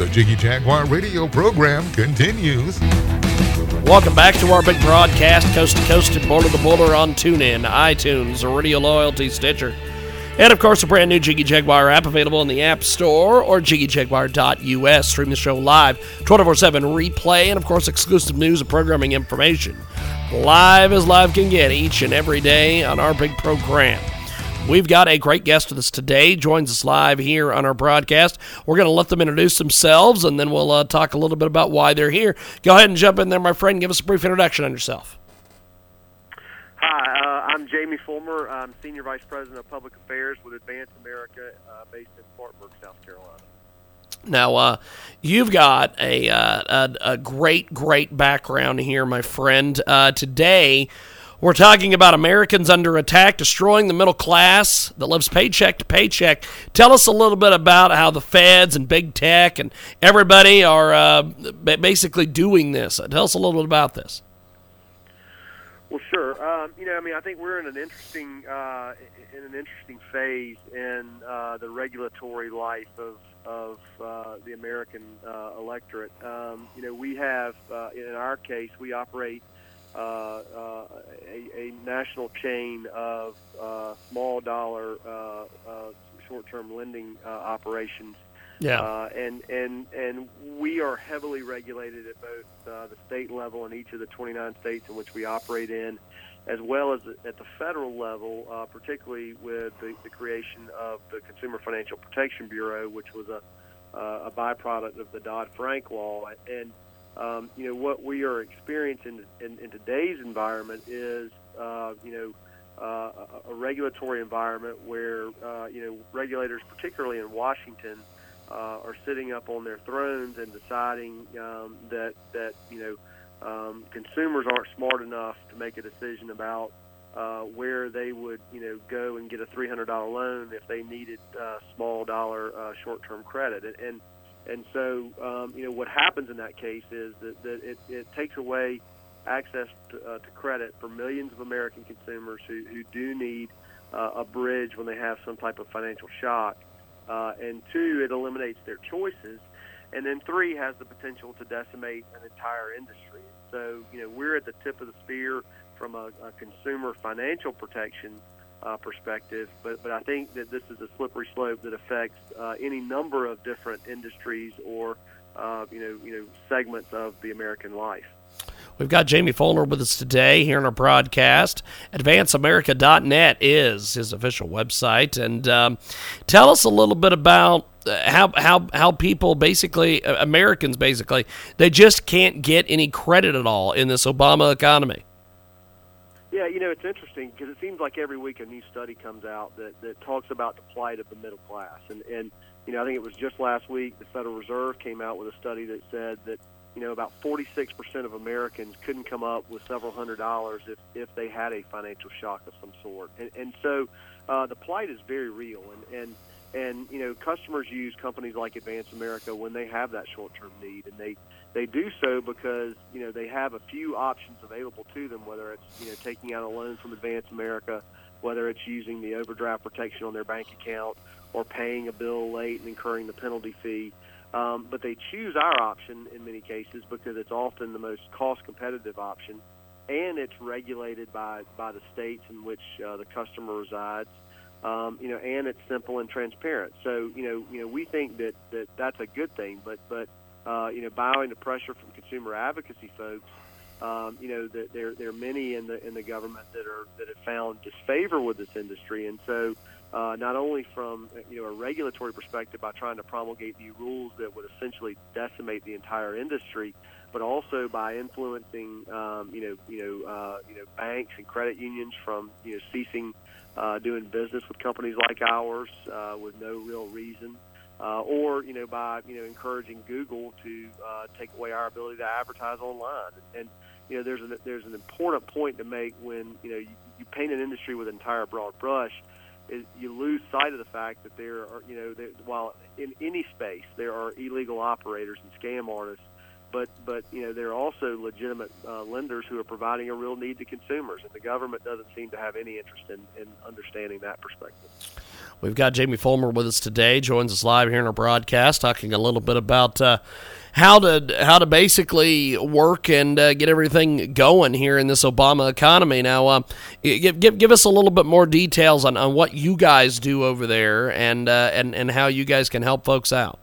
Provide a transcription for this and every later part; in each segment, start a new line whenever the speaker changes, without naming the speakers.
The Jiggy Jaguar radio program continues.
Welcome back to our big broadcast, coast to coast and border to border on TuneIn, iTunes, Radio Loyalty, Stitcher, and of course, a brand new Jiggy Jaguar app available in the App Store or jiggyjaguar.us. Stream the show live, 24 7 replay, and of course, exclusive news and programming information. Live as live can get each and every day on our big program. We've got a great guest with us today. Joins us live here on our broadcast. We're going to let them introduce themselves, and then we'll uh, talk a little bit about why they're here. Go ahead and jump in there, my friend. Give us a brief introduction on yourself.
Hi, uh, I'm Jamie Fulmer. I'm Senior Vice President of Public Affairs with Advance America, uh, based in Spartanburg, South Carolina.
Now, uh, you've got a, uh, a, a great, great background here, my friend. Uh, today, we're talking about Americans under attack, destroying the middle class that lives paycheck to paycheck. Tell us a little bit about how the feds and big tech and everybody are uh, basically doing this. Tell us a little bit about this.
Well, sure. Um, you know, I mean, I think we're in an interesting uh, in an interesting phase in uh, the regulatory life of of uh, the American uh, electorate. Um, you know, we have uh, in our case we operate uh, uh, a, a national chain of uh, small dollar uh, uh, short-term lending uh, operations.
Yeah.
Uh, and and and we are heavily regulated at both uh, the state level in each of the 29 states in which we operate in, as well as at the federal level, uh, particularly with the, the creation of the Consumer Financial Protection Bureau, which was a uh, a byproduct of the Dodd Frank law. And um, you know what we are experiencing in, in today's environment is uh, you know uh, a, a regulatory environment where uh, you know regulators, particularly in Washington, uh, are sitting up on their thrones and deciding um, that that you know um, consumers aren't smart enough to make a decision about uh, where they would you know go and get a $300 loan if they needed uh, small dollar uh, short-term credit and. and and so, um, you know, what happens in that case is that, that it, it takes away access to, uh, to credit for millions of American consumers who, who do need uh, a bridge when they have some type of financial shock. Uh, and two, it eliminates their choices. And then three, has the potential to decimate an entire industry. So, you know, we're at the tip of the spear from a, a consumer financial protection uh, perspective, but but I think that this is a slippery slope that affects uh, any number of different industries or uh, you know you know segments of the American life.
We've got Jamie Fulmer with us today here in our broadcast. AdvanceAmerica.net is his official website, and um, tell us a little bit about how how how people basically Americans basically they just can't get any credit at all in this Obama economy.
Yeah, you know, it's interesting because it seems like every week a new study comes out that, that talks about the plight of the middle class. And, and, you know, I think it was just last week the Federal Reserve came out with a study that said that, you know, about 46% of Americans couldn't come up with several hundred dollars if, if they had a financial shock of some sort. And, and so uh, the plight is very real. And, and, and, you know, customers use companies like Advance America when they have that short-term need. And they, they do so because you know they have a few options available to them, whether it's you know taking out a loan from Advance America, whether it's using the overdraft protection on their bank account, or paying a bill late and incurring the penalty fee. Um, but they choose our option in many cases because it's often the most cost competitive option, and it's regulated by by the states in which uh, the customer resides. Um, you know, and it's simple and transparent. So, you know, you know, we think that, that that's a good thing. But, but uh, you know, bowing to pressure from consumer advocacy folks. Um, you know, that there there are many in the in the government that are that have found disfavor with this industry, and so uh, not only from you know a regulatory perspective by trying to promulgate new rules that would essentially decimate the entire industry, but also by influencing um, you know you know uh, you know banks and credit unions from you know ceasing uh, doing business with companies like ours uh, with no real reason. Uh, or you know by you know encouraging Google to uh, take away our ability to advertise online, and you know there's an there's an important point to make when you know you, you paint an industry with an entire broad brush is you lose sight of the fact that there are, you know, there, while in any space there are illegal operators and scam artists, but but you know there are also legitimate uh, lenders who are providing a real need to consumers, and the government doesn't seem to have any interest in, in understanding that perspective.
We've got Jamie Fulmer with us today. Joins us live here in our broadcast, talking a little bit about. Uh, how to how to basically work and uh, get everything going here in this Obama economy. Now, uh, give, give give us a little bit more details on, on what you guys do over there and uh, and and how you guys can help folks out.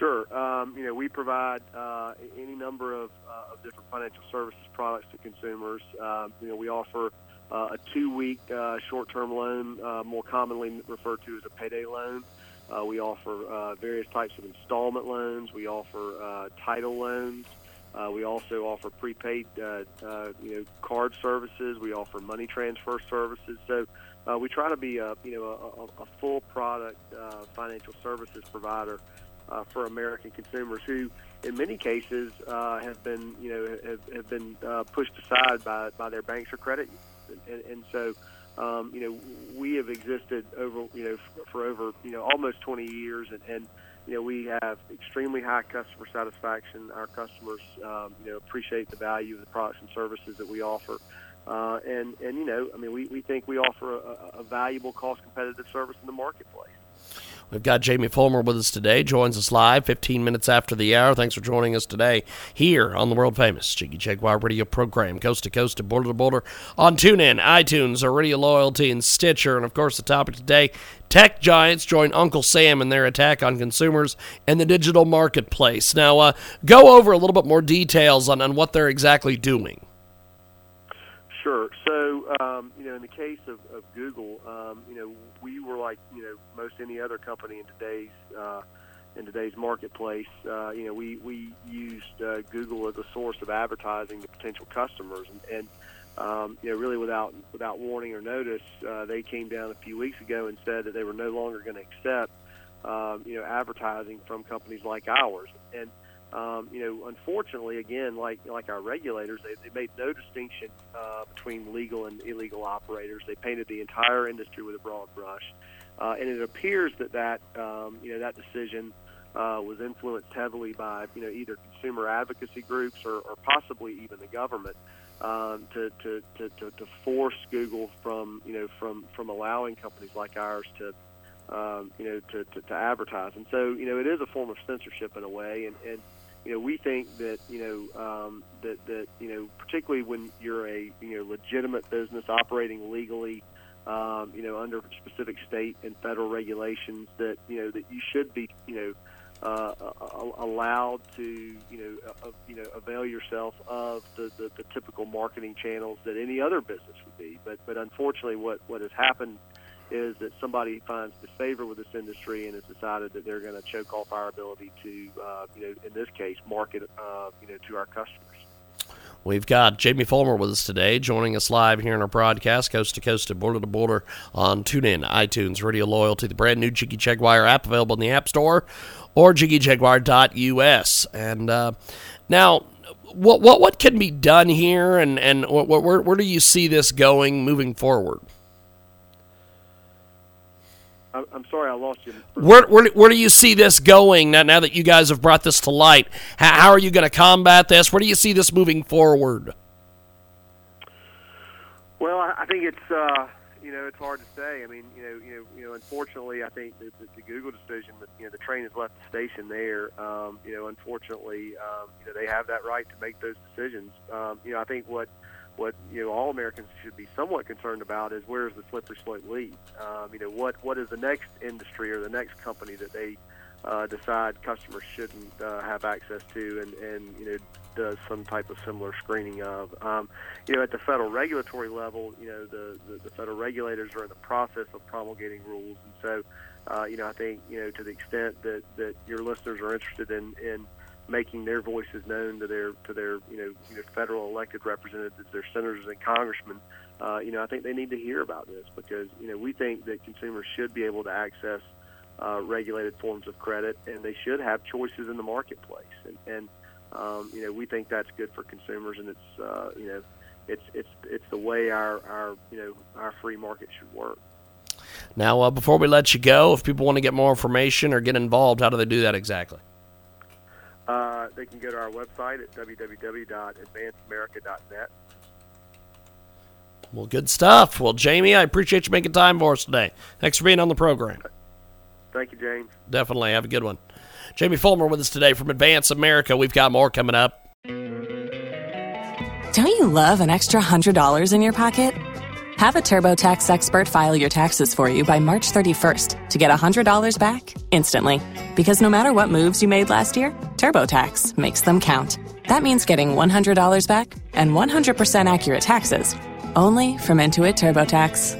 Sure. Um, you know, we provide uh, any number of, uh, of different financial services products to consumers. Um, you know, we offer uh, a two-week short-term loan, more commonly referred to as a payday loan. Uh, we offer uh, various types of installment loans. We offer uh, title loans. Uh, we also offer prepaid, uh, uh, you know, card services. We offer money transfer services. So uh, we try to be a, you know, a, a full product uh, financial services provider uh, for American consumers who, in many cases, uh, have been, you know, have, have been uh, pushed aside by, by their banks or credit. And, and, so um, you know, we have existed over, you know, for, for over, you know, almost 20 years, and, and you know, we have extremely high customer satisfaction. Our customers, um, you know, appreciate the value of the products and services that we offer. Uh, and, and, you know, I mean, we, we think we offer a, a valuable cost competitive service in the marketplace.
We've got Jamie Fulmer with us today. Joins us live 15 minutes after the hour. Thanks for joining us today here on the world famous Jiggy Jaguar radio program, coast to coast and border to border on TuneIn, iTunes, Radio Loyalty, and Stitcher. And of course, the topic today Tech giants join Uncle Sam in their attack on consumers and the digital marketplace. Now, uh, go over a little bit more details on, on what they're exactly doing.
Sure. So, um, you know, in the case of, of Google, um, you know, we were like, you know, most any other company in today's uh, in today's marketplace. Uh, you know, we we used uh, Google as a source of advertising to potential customers, and, and um, you know, really without without warning or notice, uh, they came down a few weeks ago and said that they were no longer going to accept, um, you know, advertising from companies like ours, and um, you know, unfortunately, again, like like our regulators, they, they made no distinction uh, between legal and illegal operators. They painted the entire industry with a broad brush, uh, and it appears that that um, you know that decision uh, was influenced heavily by you know either consumer advocacy groups or, or possibly even the government um, to, to, to, to, force Google from you know from from allowing companies like ours to um, you know to, to, to advertise. And so you know it is a form of censorship in a way, and, and you know, we think that you know um, that that you know, particularly when you're a you know legitimate business operating legally, um, you know, under specific state and federal regulations, that you know that you should be you know. Uh, allowed to you know uh, you know avail yourself of the, the, the typical marketing channels that any other business would be, but but unfortunately, what what has happened is that somebody finds disfavor with this industry and has decided that they're going to choke off our ability to, uh, you know, in this case, market, uh, you know, to our customers.
We've got Jamie Fulmer with us today, joining us live here in our broadcast, coast to coast and border to border on TuneIn, iTunes, Radio Loyalty, the brand new Jiggy Jaguar app available in the App Store or jiggyjaguar.us. And uh, now, what what what can be done here, and and where where do you see this going moving forward?
I'm sorry, I lost you.
Where, where, where do you see this going now, now that you guys have brought this to light? How, how are you going to combat this? Where do you see this moving forward?
Well, I think it's uh, you know it's hard to say. I mean, you know, you know, you know. Unfortunately, I think the, the, the Google decision that you know the train has left the station there. Um, you know, unfortunately, um, you know they have that right to make those decisions. Um, you know, I think what what you know all Americans should be somewhat concerned about is where is the slippery slope lead. Um, you know what what is the next industry or the next company that they uh, decide customers shouldn't uh, have access to, and, and you know does some type of similar screening of. Um, you know, at the federal regulatory level, you know the, the, the federal regulators are in the process of promulgating rules, and so uh, you know I think you know to the extent that, that your listeners are interested in, in making their voices known to their to their you know, you know federal elected representatives, their senators and congressmen. Uh, you know, I think they need to hear about this because you know we think that consumers should be able to access uh, regulated forms of credit, and they should have choices in the marketplace. And, and um, you know, we think that's good for consumers, and it's uh, you know, it's it's it's the way our our you know our free market should work.
Now, uh, before we let you go, if people want to get more information or get involved, how do they do that exactly?
Uh, they can go to our website at www.advanceamerica.net.
Well, good stuff. Well, Jamie, I appreciate you making time for us today. Thanks for being on the program.
Thank you, James.
Definitely. Have a good one. Jamie Fulmer with us today from Advance America. We've got more coming up.
Don't you love an extra $100 in your pocket? Have a TurboTax expert file your taxes for you by March 31st to get $100 back instantly. Because no matter what moves you made last year, TurboTax makes them count. That means getting $100 back and 100% accurate taxes only from Intuit TurboTax.